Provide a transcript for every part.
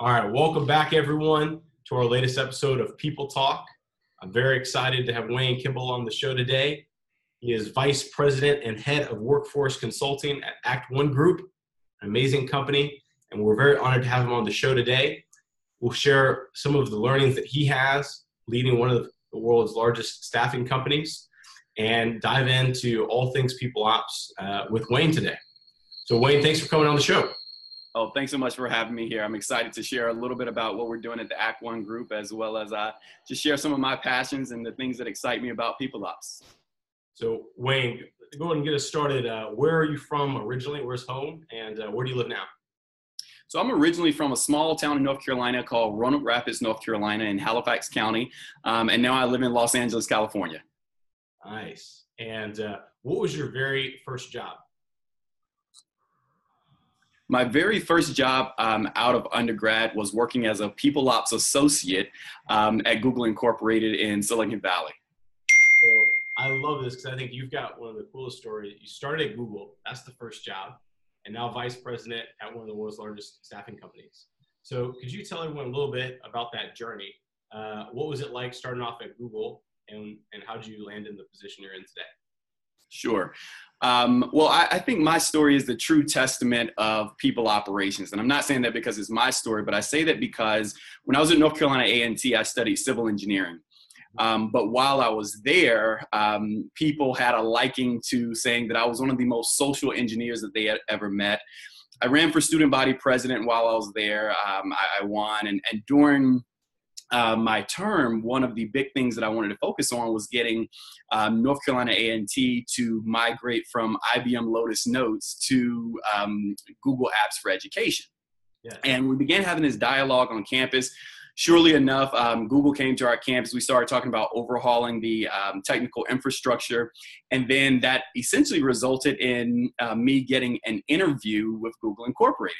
All right, welcome back, everyone, to our latest episode of People Talk. I'm very excited to have Wayne Kimball on the show today. He is Vice President and Head of Workforce Consulting at Act One Group, an amazing company, and we're very honored to have him on the show today. We'll share some of the learnings that he has leading one of the world's largest staffing companies and dive into all things people ops uh, with Wayne today. So, Wayne, thanks for coming on the show. Oh, thanks so much for having me here. I'm excited to share a little bit about what we're doing at the Act One Group, as well as uh, just share some of my passions and the things that excite me about people ops. So, Wayne, go ahead and get us started. Uh, where are you from originally? Where's home? And uh, where do you live now? So, I'm originally from a small town in North Carolina called Roanoke Rapids, North Carolina, in Halifax County. Um, and now I live in Los Angeles, California. Nice. And uh, what was your very first job? My very first job um, out of undergrad was working as a people ops associate um, at Google Incorporated in Silicon Valley. So I love this because I think you've got one of the coolest stories. You started at Google, that's the first job, and now vice president at one of the world's largest staffing companies. So could you tell everyone a little bit about that journey? Uh, what was it like starting off at Google, and, and how did you land in the position you're in today? Sure. Um, well, I, I, think my story is the true testament of people operations. And I'm not saying that because it's my story, but I say that because when I was at North Carolina A&T, I studied civil engineering. Um, but while I was there, um, people had a liking to saying that I was one of the most social engineers that they had ever met. I ran for student body president while I was there. Um, I, I, won. And, and during uh, my term, one of the big things that I wanted to focus on was getting um, North Carolina A&T to migrate from IBM Lotus Notes to um, Google Apps for Education. Yeah. And we began having this dialogue on campus surely enough, um, Google came to our campus. We started talking about overhauling the um, technical infrastructure. And then that essentially resulted in uh, me getting an interview with Google Incorporated.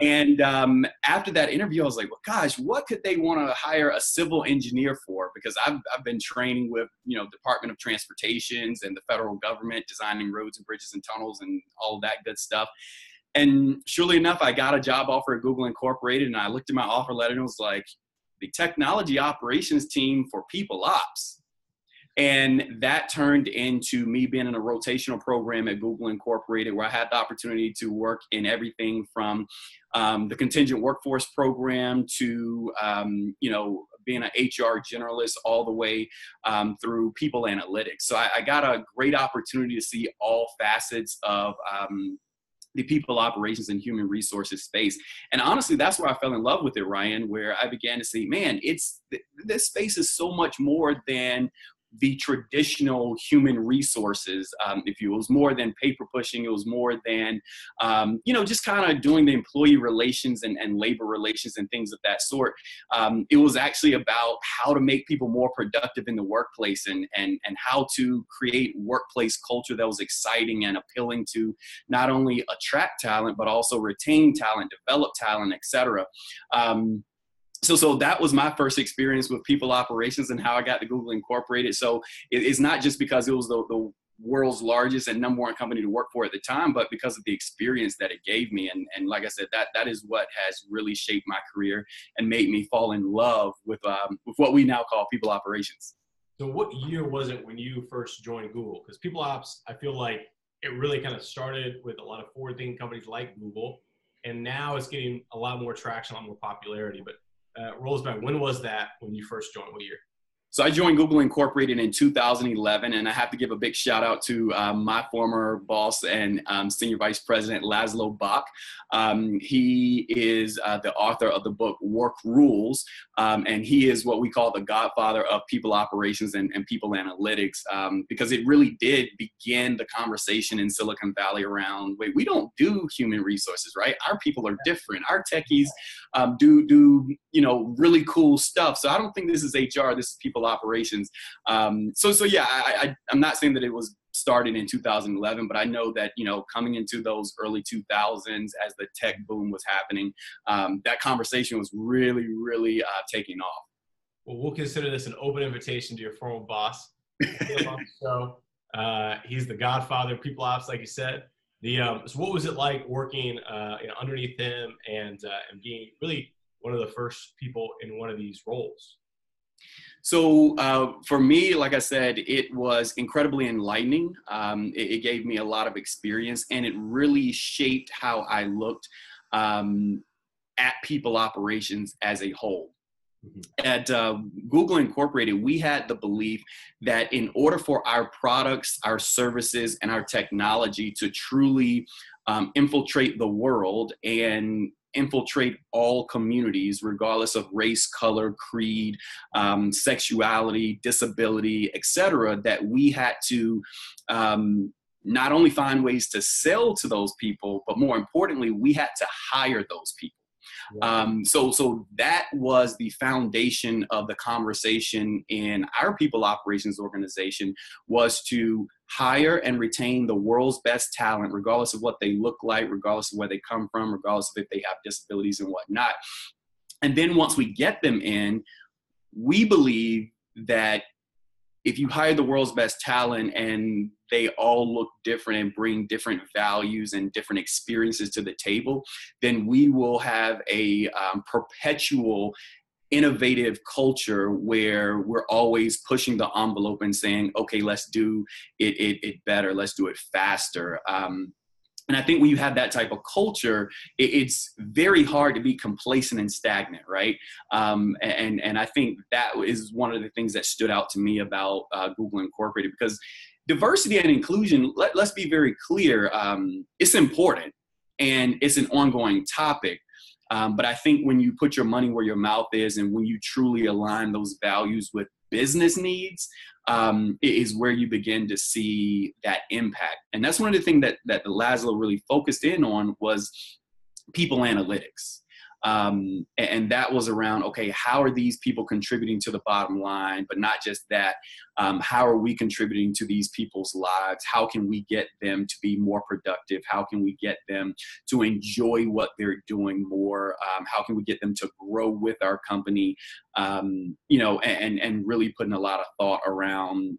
And um, after that interview, I was like, well, gosh, what could they want to hire a civil engineer for? Because I've, I've been training with, you know, Department of Transportations and the federal government, designing roads and bridges and tunnels and all that good stuff. And surely enough, I got a job offer at Google Incorporated, and I looked at my offer letter and was like, the technology operations team for people ops. And that turned into me being in a rotational program at Google Incorporated, where I had the opportunity to work in everything from um, the contingent workforce program to, um, you know, being an HR generalist all the way um, through people analytics. So I, I, got a great opportunity to see all facets of um, the people operations and human resources space. And honestly, that's where I fell in love with it, Ryan, where I began to see, man, it's this space is so much more than the traditional human resources, um, if you. It was more than paper pushing. It was more than, um, you know, just kind of doing the employee relations and, and labor relations and things of that sort. Um, it was actually about how to make people more productive in the workplace and, and, and how to create workplace culture that was exciting and appealing to not only attract talent, but also retain talent, develop talent, etc. Um, so so that was my first experience with people operations and how I got to Google Incorporated. So it, it's not just because it was the, the world's largest and number one company to work for at the time, but because of the experience that it gave me. And, and like I said, that that is what has really shaped my career and made me fall in love with um, with what we now call people operations. So what year was it when you first joined Google? Because people ops, I feel like it really kind of started with a lot of forward-thinking companies like Google, and now it's getting a lot more traction, a lot more popularity. But uh, back. When was that when you first joined? What year? So I joined Google Incorporated in 2011, and I have to give a big shout out to um, my former boss and um, senior vice president Laszlo Bock. Um, he is uh, the author of the book Work Rules, um, and he is what we call the godfather of people operations and, and people analytics um, because it really did begin the conversation in Silicon Valley around wait, we don't do human resources, right? Our people are different. Our techies um, do do you know really cool stuff. So I don't think this is HR. This is people operations. Um, so so yeah, I, I I'm not saying that it was started in 2011 but i know that you know coming into those early 2000s as the tech boom was happening um, that conversation was really really uh, taking off well we'll consider this an open invitation to your former boss so uh, he's the godfather of people ops like you said the um, so what was it like working uh, you know, underneath him and uh, and being really one of the first people in one of these roles? So uh, for me, like I said, it was incredibly enlightening. Um, it, it, gave me a lot of experience, and it really shaped how I looked um, at people operations as a whole. Mm-hmm. At uh, Google Incorporated, we had the belief that in order for our products, our services, and our technology to truly um, infiltrate the world and infiltrate all communities, regardless of race, color, creed, um, sexuality, disability, etc., that we had to um, not only find ways to sell to those people, but more importantly, we had to hire those people. Um, so, so that was the foundation of the conversation in our people operations organization was to hire and retain the world's best talent, regardless of what they look like, regardless of where they come from, regardless of if they have disabilities and whatnot. And then once we get them in, we believe that if you hire the world's best talent and they all look different and bring different values and different experiences to the table, then we will have a um, perpetual innovative culture where we're always pushing the envelope and saying, okay, let's do it, it, it better, let's do it faster. Um, and I think when you have that type of culture, it's very hard to be complacent and stagnant, right? Um, and and I think that is one of the things that stood out to me about uh, Google Incorporated because diversity and inclusion. Let, us be very clear. Um, it's important and it's an ongoing topic. Um, but I think when you put your money where your mouth is and when you truly align those values with business needs, um, is where you begin to see that impact. And that's one of the things that that Laszlo really focused in on was people analytics. Um, and that was around okay how are these people contributing to the bottom line but not just that. Um, how are we contributing to these people's lives? How can we get them to be more productive? How can we get them to enjoy what they're doing more? Um, how can we get them to grow with our company? Um, you know and and really putting a lot of thought around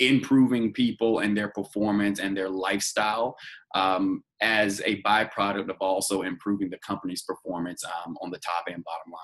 improving people and their performance and their lifestyle um, as a byproduct of also improving the company's performance um, on the top and bottom line.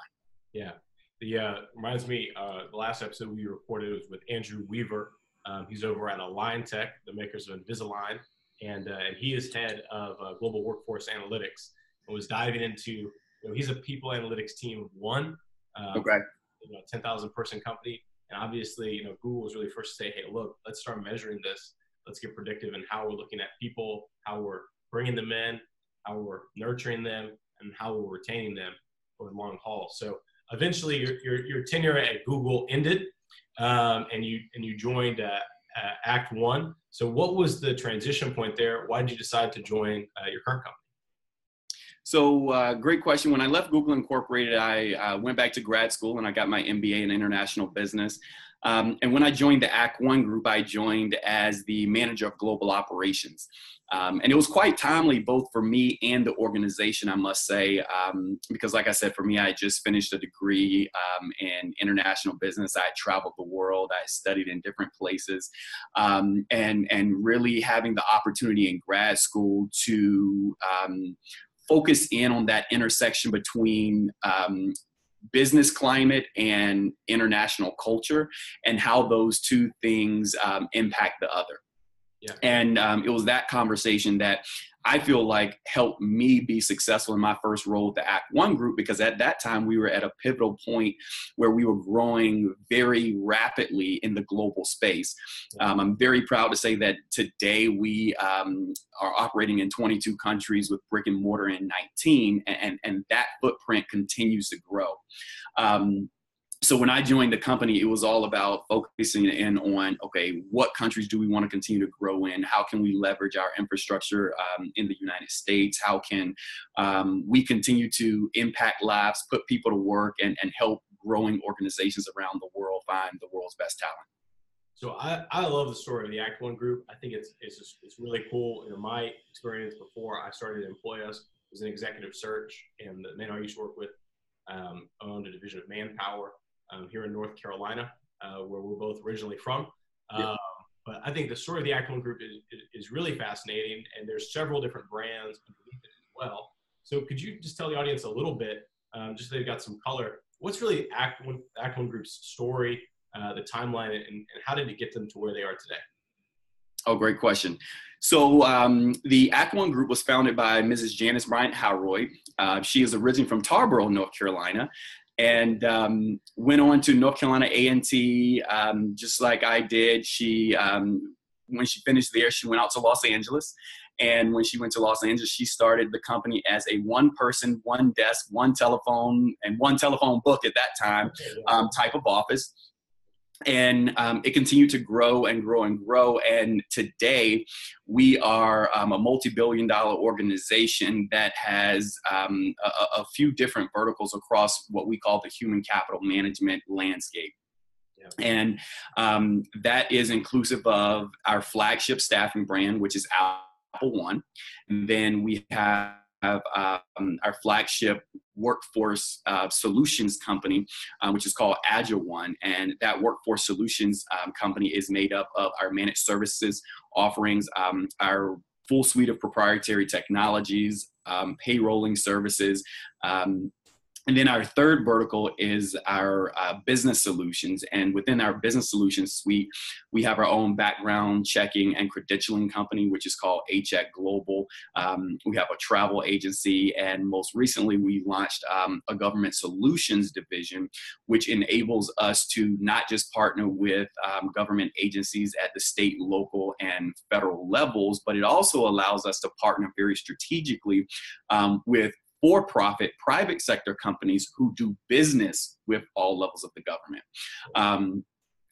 Yeah. The uh, reminds me, uh, the last episode we recorded was with Andrew Weaver. Um, he's over at Align Tech, the makers of Invisalign, and, uh, and he is head of uh, global workforce analytics and was diving into, you know, he's a people analytics team of one, um, okay. you know, 10,000 person company. And obviously, you know, Google was really first to say, hey, look, let's start measuring this. Let's get predictive in how we're looking at people, how we're bringing them in, how we're nurturing them, and how we're retaining them over the long haul. So eventually, your, your, your tenure at Google ended, um, and you and you joined uh, uh, Act One. So what was the transition point there? Why did you decide to join uh, your current company? So, uh, great question. When I left Google Incorporated, I uh, went back to grad school and I got my MBA in international business. Um, and when I joined the Act One group, I joined as the manager of global operations. Um, and it was quite timely, both for me and the organization, I must say, um, because, like I said, for me, I just finished a degree um, in international business. I traveled the world, I studied in different places, um, and and really having the opportunity in grad school to um, focus in on that intersection between um, business climate and international culture and how those two things um, impact the other. Yeah. And um, it was that conversation that I feel like helped me be successful in my first role with the Act One group because at that time we were at a pivotal point where we were growing very rapidly in the global space. Um, I'm very proud to say that today we um, are operating in 22 countries with brick and mortar in 19, and, and that footprint continues to grow. Um, so when I joined the company, it was all about focusing in on okay, what countries do we want to continue to grow in? How can we leverage our infrastructure um, in the United States? How can um, we continue to impact lives, put people to work, and, and help growing organizations around the world find the world's best talent? So I, I love the story of the Act One Group. I think it's it's just, it's really cool. In my experience before I started to EmployUs was an executive search, and the men I used to work with um, owned a division of Manpower um, here in North Carolina, uh, where we're both originally from. Yeah. Um, but I think the story of the One Group is, is, really fascinating, and there's several different brands underneath it as well. So could you just tell the audience a little bit um, just so they've got some color. What's really Act One, Group's story, uh, the timeline, and, and how did it get them to where they are today? Oh, great question. So um, the Act One Group was founded by Mrs. Janice Bryant Howroyd. Uh, she is originally from Tarboro, North Carolina, and um, went on to North Carolina A&T um, just like I did. She um, when she finished there, she went out to Los Angeles. And when she went to Los Angeles, she started the company as a one person, one desk, one telephone, and one telephone book at that time um, type of office and um, it continued to grow and grow and grow. And today, we are um, a multi-billion dollar organization that has um, a, a, few different verticals across what we call the human capital management landscape. Yeah. And um, that is inclusive of our flagship staffing brand, which is Apple One. And then we have have um, our flagship workforce uh, solutions company, um, which is called Agile One. And that workforce solutions um, company is made up of our managed services offerings, um, our full suite of proprietary technologies, um, payrolling services, um, and then our third vertical is our uh, business solutions. And within our business solutions suite, we have our own background checking and credentialing company, which is called HX Global. Um, we have a travel agency. And most recently, we launched um, a government solutions division, which enables us to not just partner with um, government agencies at the state, local, and federal levels, but it also allows us to partner very strategically um, with for profit private sector companies who do business with all levels of the government. Um,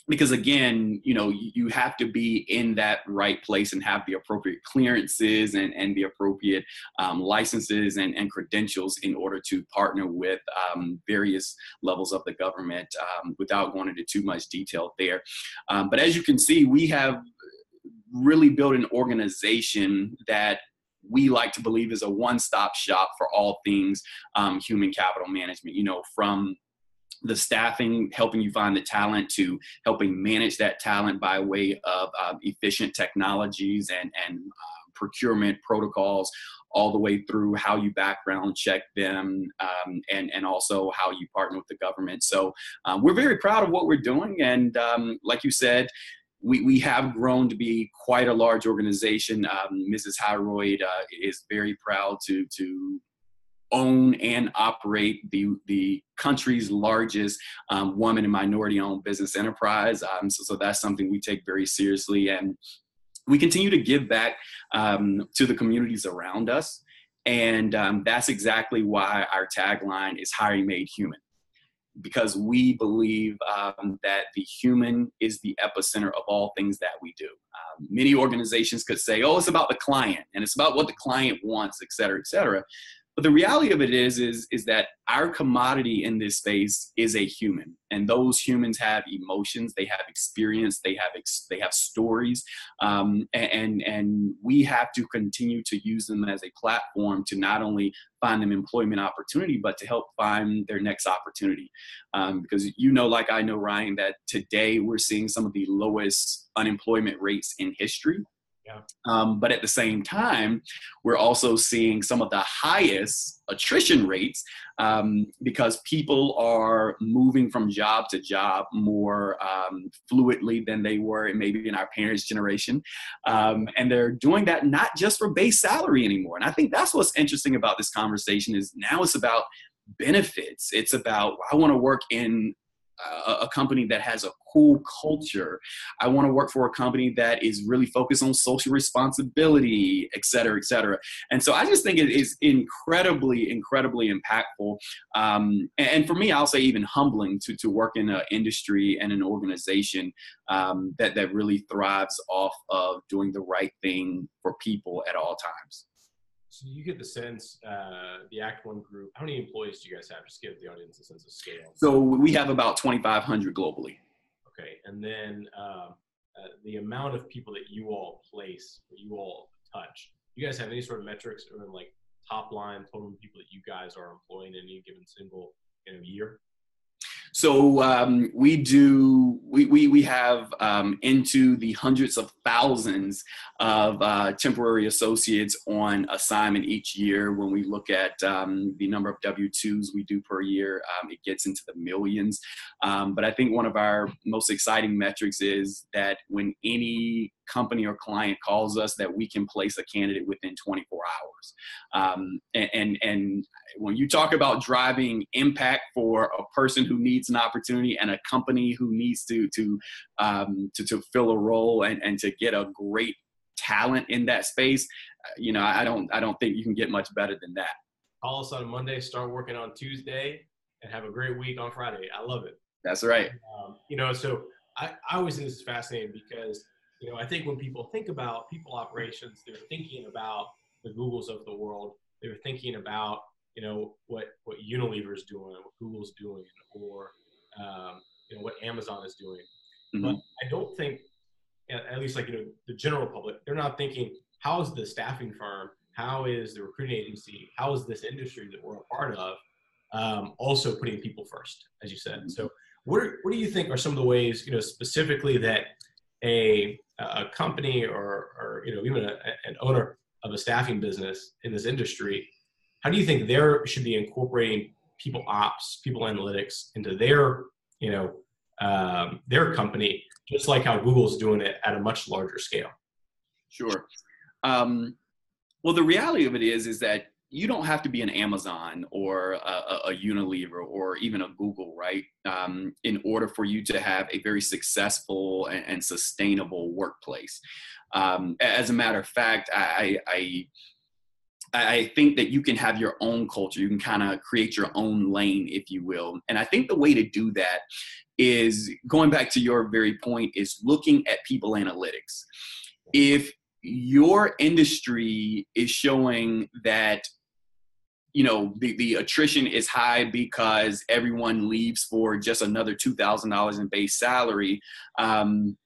because again, you know, you have to be in that right place and have the appropriate clearances and, and the appropriate um, licenses and, and credentials in order to partner with um, various levels of the government um, without going into too much detail there. Um, but as you can see, we have really built an organization that we like to believe is a one-stop shop for all things um, human capital management. You know, from the staffing, helping you find the talent, to helping manage that talent by way of uh, efficient technologies and and uh, procurement protocols, all the way through how you background check them um, and, and also how you partner with the government. So um, we're very proud of what we're doing. And um, like you said, we, we have grown to be quite a large organization. Um, Mrs. Howroyd uh, is very proud to, to own and operate the, the country's largest um, woman and minority owned business enterprise. Um, so, so that's something we take very seriously. And we continue to give back um, to the communities around us. And um, that's exactly why our tagline is hiring made human because we believe um, that the human is the epicenter of all things that we do. Um, many organizations could say, oh, it's about the client and it's about what the client wants, et cetera, et cetera. But the reality of it is, is, is that our commodity in this space is a human, and those humans have emotions, they have experience, they have ex- they have stories, um, and and we have to continue to use them as a platform to not only find them employment opportunity, but to help find their next opportunity. Um, because you know, like I know, Ryan, that today we're seeing some of the lowest unemployment rates in history. Yeah. Um, but at the same time, we're also seeing some of the highest attrition rates um, because people are moving from job to job more um, fluidly than they were maybe in our parents' generation. Um, and they're doing that not just for base salary anymore. And I think that's what's interesting about this conversation is now it's about benefits. It's about I want to work in a, a company that has a cool culture. I want to work for a company that is really focused on social responsibility, et cetera, et cetera. And so I just think it is incredibly, incredibly impactful. Um, and, and, for me, I'll say even humbling to, to work in an industry and an organization um, that, that really thrives off of doing the right thing for people at all times. So you get the sense, uh, the Act One group. How many employees do you guys have? Just give the audience a sense of scale. So we have about 2,500 globally. Okay, and then uh, uh, the amount of people that you all place, that you all touch. You guys have any sort of metrics or like top line total people that you guys are employing in any given single you know, year? So um, we do we we, we have um, into the hundreds of thousands of uh, temporary associates on assignment each year. When we look at um, the number of W twos we do per year, um, it gets into the millions. Um, but I think one of our most exciting metrics is that when any company or client calls us that we can place a candidate within 24 hours. Um, and, and, and when you talk about driving impact for a person who needs an opportunity and a company who needs to to um, to, to fill a role and, and to get a great talent in that space, uh, you know, I don't I don't think you can get much better than that. Call us on Monday, start working on Tuesday, and have a great week on Friday. I love it. That's right. Um, you know, so I, I always think this is fascinating because you know, I think when people think about people operations, they're thinking about the Googles of the world. They're thinking about, you know, what what Unilever is doing, what Google's doing, or um, you know what Amazon is doing. Mm-hmm. But I don't think, at least like you know, the general public, they're not thinking how is the staffing firm, how is the recruiting agency, how is this industry that we're a part of, um, also putting people first, as you said. So, what are, what do you think are some of the ways, you know, specifically that a a company or, or you know even a, an owner of a staffing business in this industry, how do you think there should be incorporating people ops, people analytics into their you know um, their company, just like how Google's doing it at a much larger scale? Sure. Um, well, the reality of it is, is that you don't have to be an Amazon or a, a Unilever or even a Google, right? Um, in order for you to have a very successful and, and sustainable workplace. Um, as a matter of fact, I, I, I think that you can have your own culture. You can kind of create your own lane, if you will. And I think the way to do that is going back to your very point is looking at people analytics. If your industry is showing that you know the, the attrition is high because everyone leaves for just another $2000 in base salary um,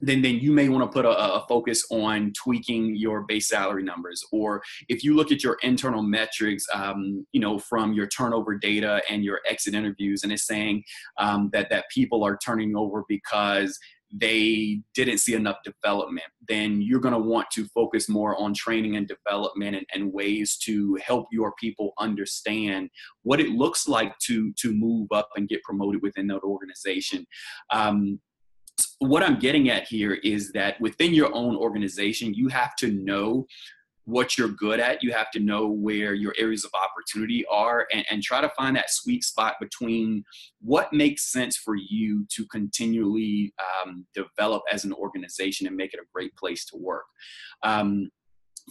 then then you may want to put a, a, focus on tweaking your base salary numbers or if you look at your internal metrics um, you know from your turnover data and your exit interviews and it's saying um, that that people are turning over because they didn't see enough development, then you're going to want to focus more on training and development and, and, ways to help your people understand what it looks like to to move up and get promoted within that organization. Um, what I'm getting at here is that within your own organization, you have to know what you're good at. You have to know where your areas of opportunity are and, and try to find that sweet spot between what makes sense for you to continually um, develop as an organization and make it a great place to work. Um,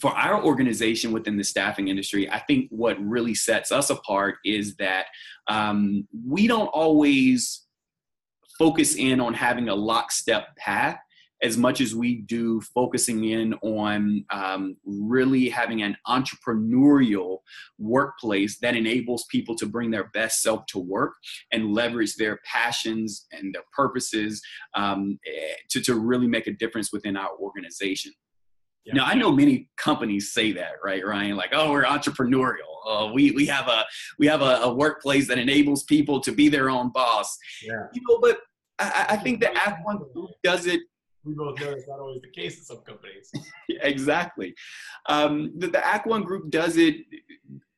for our organization within the staffing industry, I think what really sets us apart is that um, we don't always focus in on having a lockstep path as much as we do focusing in on um, really having an entrepreneurial workplace that enables people to bring their best self to work and leverage their passions and their purposes um, eh, to, to really make a difference within our organization. Yeah. Now I know many companies say that, right, Ryan? Like, oh, we're entrepreneurial. Uh, we we have a we have a, a, workplace that enables people to be their own boss. Yeah. You know, but I, I think the Act One Group does it we both know it's not always the case in some companies. exactly. Um, the, the Act One group does it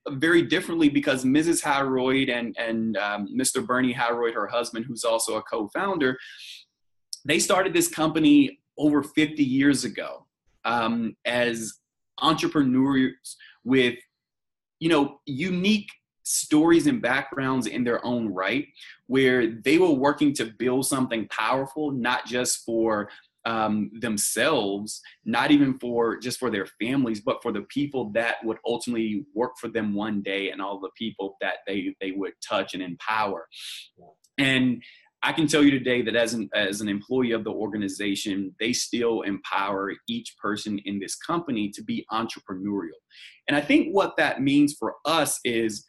very differently because Mrs. Howroyd and, and um, Mr. Bernie Howroyd, her husband, who's also a co founder, they started this company over 50 years ago um, as entrepreneurs with you know unique stories and backgrounds in their own right where they were working to build something powerful not just for um, themselves, not even for just for their families, but for the people that would ultimately work for them one day and all the people that they they would touch and empower. And I can tell you today that as an as an employee of the organization, they still empower each person in this company to be entrepreneurial. And I think what that means for us is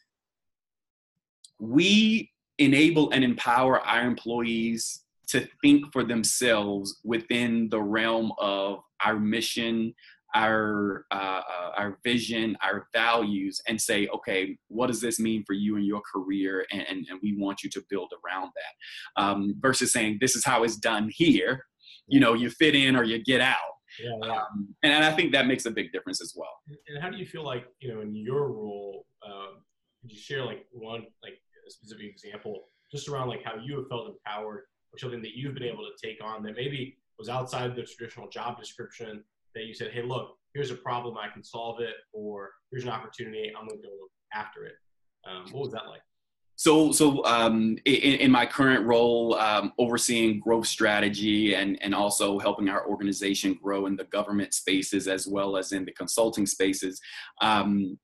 we enable and empower our employees to think for themselves within the realm of our mission, our uh, uh, our vision, our values, and say, okay, what does this mean for you and your career? And, and, and we want you to build around that. Um, versus saying this is how it's done here. You know, you fit in or you get out. Yeah, yeah. Um, and, and I think that makes a big difference as well. And how do you feel like you know in your role? Um, could you share like one like a specific example just around like how you have felt empowered or something that you've been able to take on that maybe was outside the traditional job description that you said, hey, look, here's a problem, I can solve it, or here's an opportunity, I'm going to go after it. Um, what was that like? So, so um, in, in, my current role, um, overseeing growth strategy and, and also helping our organization grow in the government spaces as well as in the consulting spaces, um,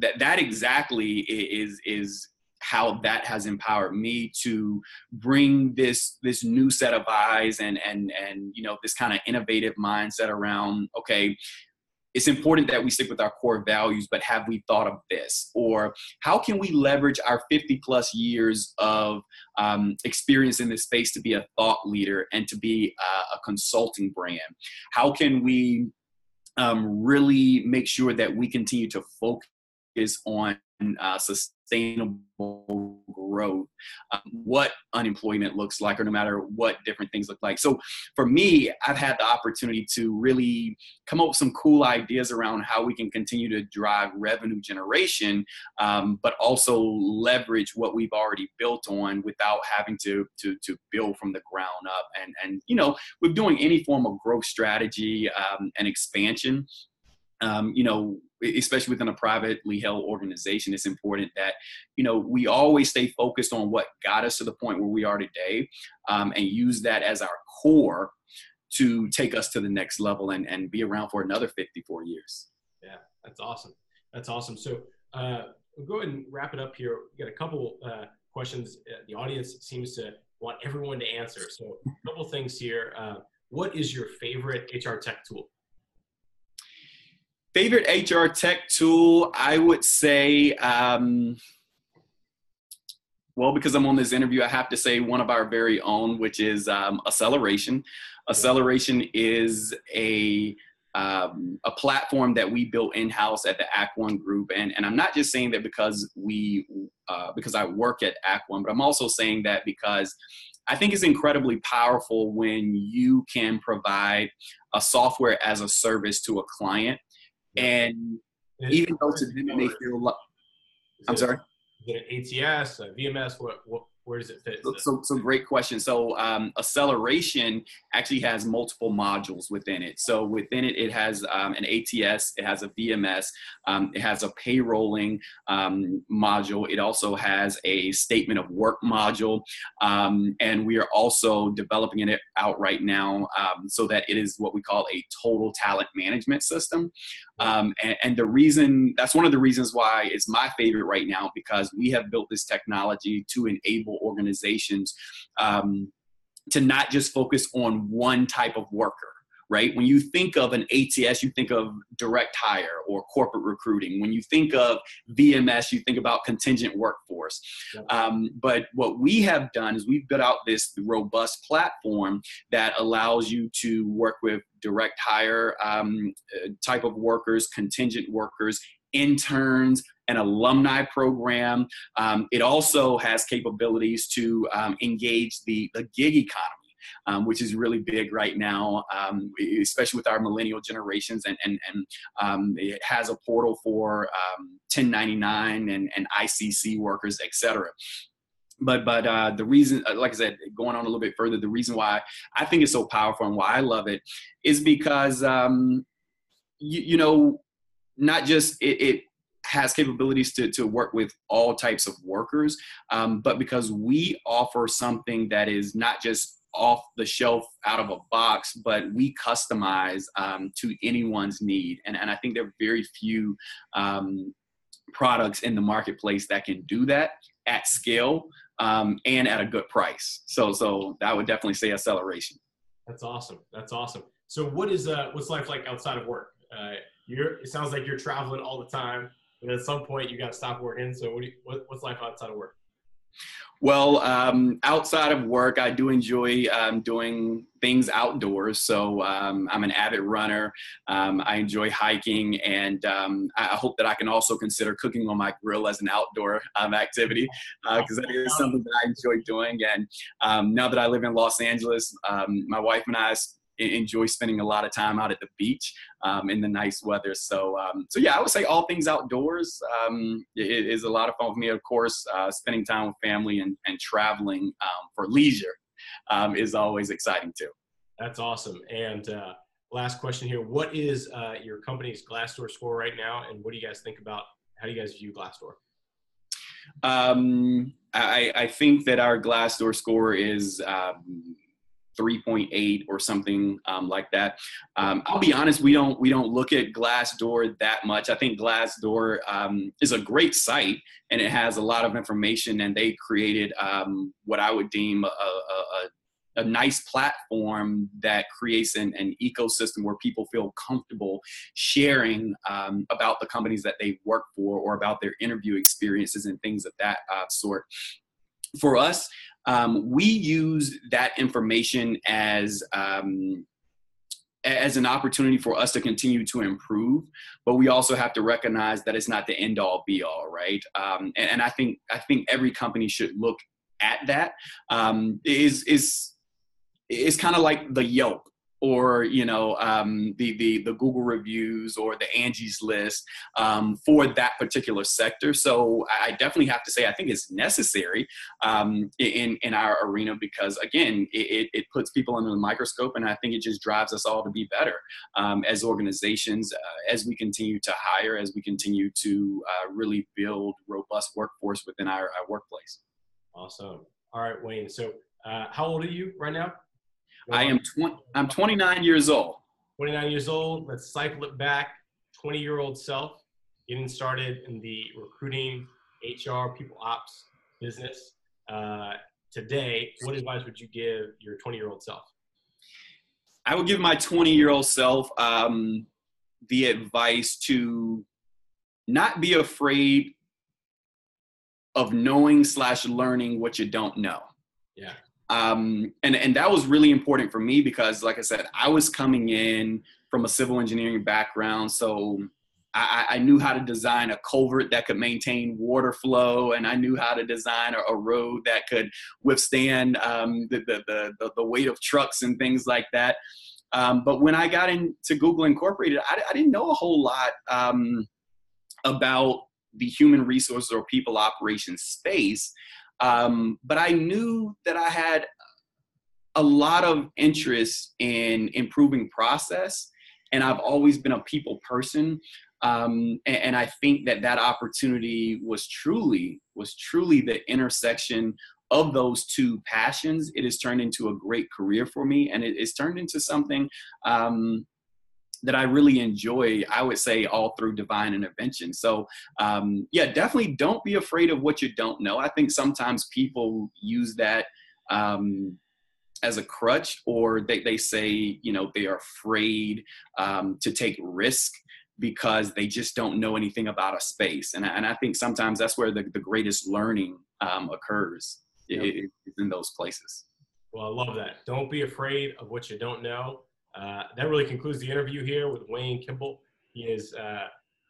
that that exactly is is how that has empowered me to bring this this new set of eyes and and and you know this kind of innovative mindset around okay it's important that we stick with our core values but have we thought of this? Or how can we leverage our 50 plus years of um, experience in this space to be a thought leader and to be a, a consulting brand? How can we um, really make sure that we continue to focus on uh, sustainable growth, um, what unemployment looks like, or no matter what different things look like. So for me, I've had the opportunity to really come up with some cool ideas around how we can continue to drive revenue generation, um, but also leverage what we've already built on without having to, to, to build from the ground up. And, and, you know, with doing any form of growth strategy um, and expansion, um, you know, especially within a privately held organization, it's important that, you know, we always stay focused on what got us to the point where we are today um, and use that as our core to take us to the next level and, and be around for another 54 years. Yeah, that's awesome. That's awesome. So uh, we'll go ahead and wrap it up here. We got a couple uh, questions. Uh, the audience seems to want everyone to answer. So a couple things here. Uh, what is your favorite HR tech tool? Favorite HR tech tool, I would say, um, well, because I'm on this interview, I have to say one of our very own, which is um, Acceleration. Acceleration is a um, a platform that we built in house at the Act One Group, and and I'm not just saying that because we uh, because I work at Act One, but I'm also saying that because I think it's incredibly powerful when you can provide a software as a service to a client and even though to them they feel like, I'm sorry? Is it an ATS, a VMS? What, what, where does it fit? So, great question. So um, acceleration actually has multiple modules within it. So within it, it has um, an ATS, it has a VMS, um, it has a payrolling um, module. It also has a statement of work module, um, and we are also developing it out right now um, so that it is what we call a total talent management system. And, and, the reason that's one of the reasons why it's my favorite right now because we have built this technology to enable organizations um, to not just focus on one type of worker right? When you think of an ATS, you think of direct hire or corporate recruiting. When you think of VMS, you think about contingent workforce. Um, but what we have done is we've built out this robust platform that allows you to work with direct hire um, uh, type of workers, contingent workers, interns, an alumni program. Um, it also has capabilities to um, engage the, the gig economy. Um, which is really big right now, um, especially with our millennial generations. And, and, and um, it has a portal for 1099 um, and, and ICC workers, et cetera but but uh, the reason uh, like i said going on a little bit further the reason why i think it's so powerful and why i love it is because um, you, you know not just it, it has capabilities to, to work with all types of workers, um, but because we offer something that is not just off the shelf out of a box, but we customize um, to anyone's need. And, and I think there are very few um, products in the marketplace that can do that at scale um, and at a good price. So, so I would definitely say acceleration. That's awesome. That's awesome. So what is, uh, what's life like outside of work? Uh, you're, it sounds like you're traveling all the time. And at some point, you got to stop working. So, what, you, what, what's life outside of work? Well, um, outside of work, I do enjoy um, doing things outdoors. So um, I'm an avid runner. Um, I enjoy hiking, and um, I hope that I can also consider cooking on my grill as an outdoor um, activity because uh, that is something that I enjoy doing. And now that I live in Los Angeles, my wife and I enjoy spending a lot of time out at the beach um, in the nice weather. So, um, so yeah, I would say all things outdoors um, it is a lot of fun for me. Of course, uh, spending time with family and, and traveling um, for leisure um, is always exciting too. That's awesome. And uh, last question here: What is uh, your company's Glassdoor score right now, and what do you guys think about? How do you guys view Glassdoor? Um, I, I think that our Glassdoor score is 3.8 or something um, like that. Um, I'll be honest, we don't we don't look at Glassdoor that much. I think Glassdoor um, is a great site and it has a lot of information, and they created um, what I would deem a, a, a, nice platform that creates an, an, ecosystem where people feel comfortable sharing um, about the companies that they work for or about their interview experiences and things of that uh, sort. For us, um, we use that information as um, as an opportunity for us to continue to improve but we also have to recognize that it's not the end all be all right um, and, and, i think i think every company should look at that. Um, is is is kind of like the Yelp or you know um, the, the the Google reviews or the Angie's list um, for that particular sector. So I definitely have to say I think it's necessary um, in in our arena because again it, it puts people under the microscope and I think it just drives us all to be better um, as organizations uh, as we continue to hire as we continue to uh, really build robust workforce within our, our workplace. Awesome. All right, Wayne. So uh, how old are you right now? I am 20, I'm 29 years old. 29 years old. Let's cycle it back. 20 year old self, getting started in the recruiting, HR, people ops business. Uh, today, what advice would you give your 20 year old self? I would give my 20 year old self um, the advice to not be afraid of knowing slash learning what you don't know. Yeah um, and and that was really important for me because like i said i was coming in from a civil engineering background so I, I, knew how to design a culvert that could maintain water flow, and I knew how to design a, a road that could withstand um, the, the, the, the, weight of trucks and things like that. Um, but when I got into Google Incorporated, I, I didn't know a whole lot um, about the human resources or people operations space. Um, but I knew that I had a lot of interest in improving process, and I've always been a people person. Um, and, and, I think that that opportunity was truly was truly the intersection of those two passions. It has turned into a great career for me, and it, it's turned into something um, that I really enjoy, I would say, all through divine intervention. So, um, yeah, definitely don't be afraid of what you don't know. I think sometimes people use that um, as a crutch, or they, they say, you know, they are afraid um, to take risk because they just don't know anything about a space. And, and I think sometimes that's where the, the greatest learning um, occurs yep. in those places. Well, I love that. Don't be afraid of what you don't know uh, that really concludes the interview here with Wayne Kimball. He is uh,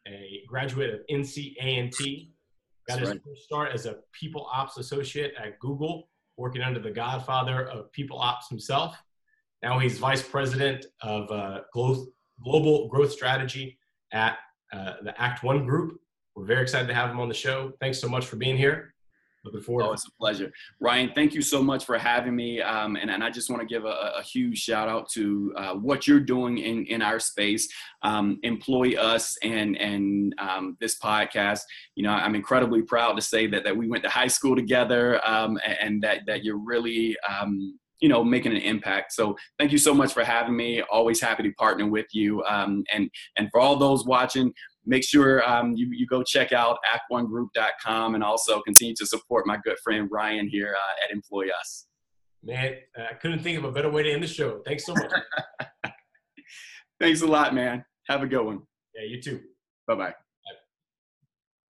a graduate of NCA&T. Got his right. first start as a people ops associate at Google, working under the godfather of people ops himself. Now he's vice president of uh, global growth strategy at uh, the Act One Group. We're very excited to have him on the show. Thanks so much for being here. Looking forward. Oh, it's a pleasure. Ryan, thank you so much for having me. Um, and, and I just want to give a, a huge shout out to uh, what you're doing in, in our space. Um, EmployUs and, and um, this podcast. You know, I'm incredibly proud to say that, that we went to high school together um, and, and, that, that you're really, um, you know making an impact so thank you so much for having me always happy to partner with you um, and and for all those watching make sure um, you, you go check out act1group.com and also continue to support my good friend Ryan here uh, at Employ Us. Man, I couldn't think of a better way to end the show. Thanks so much. Thanks a lot, man. Have a good one. Yeah, you too. Bye bye.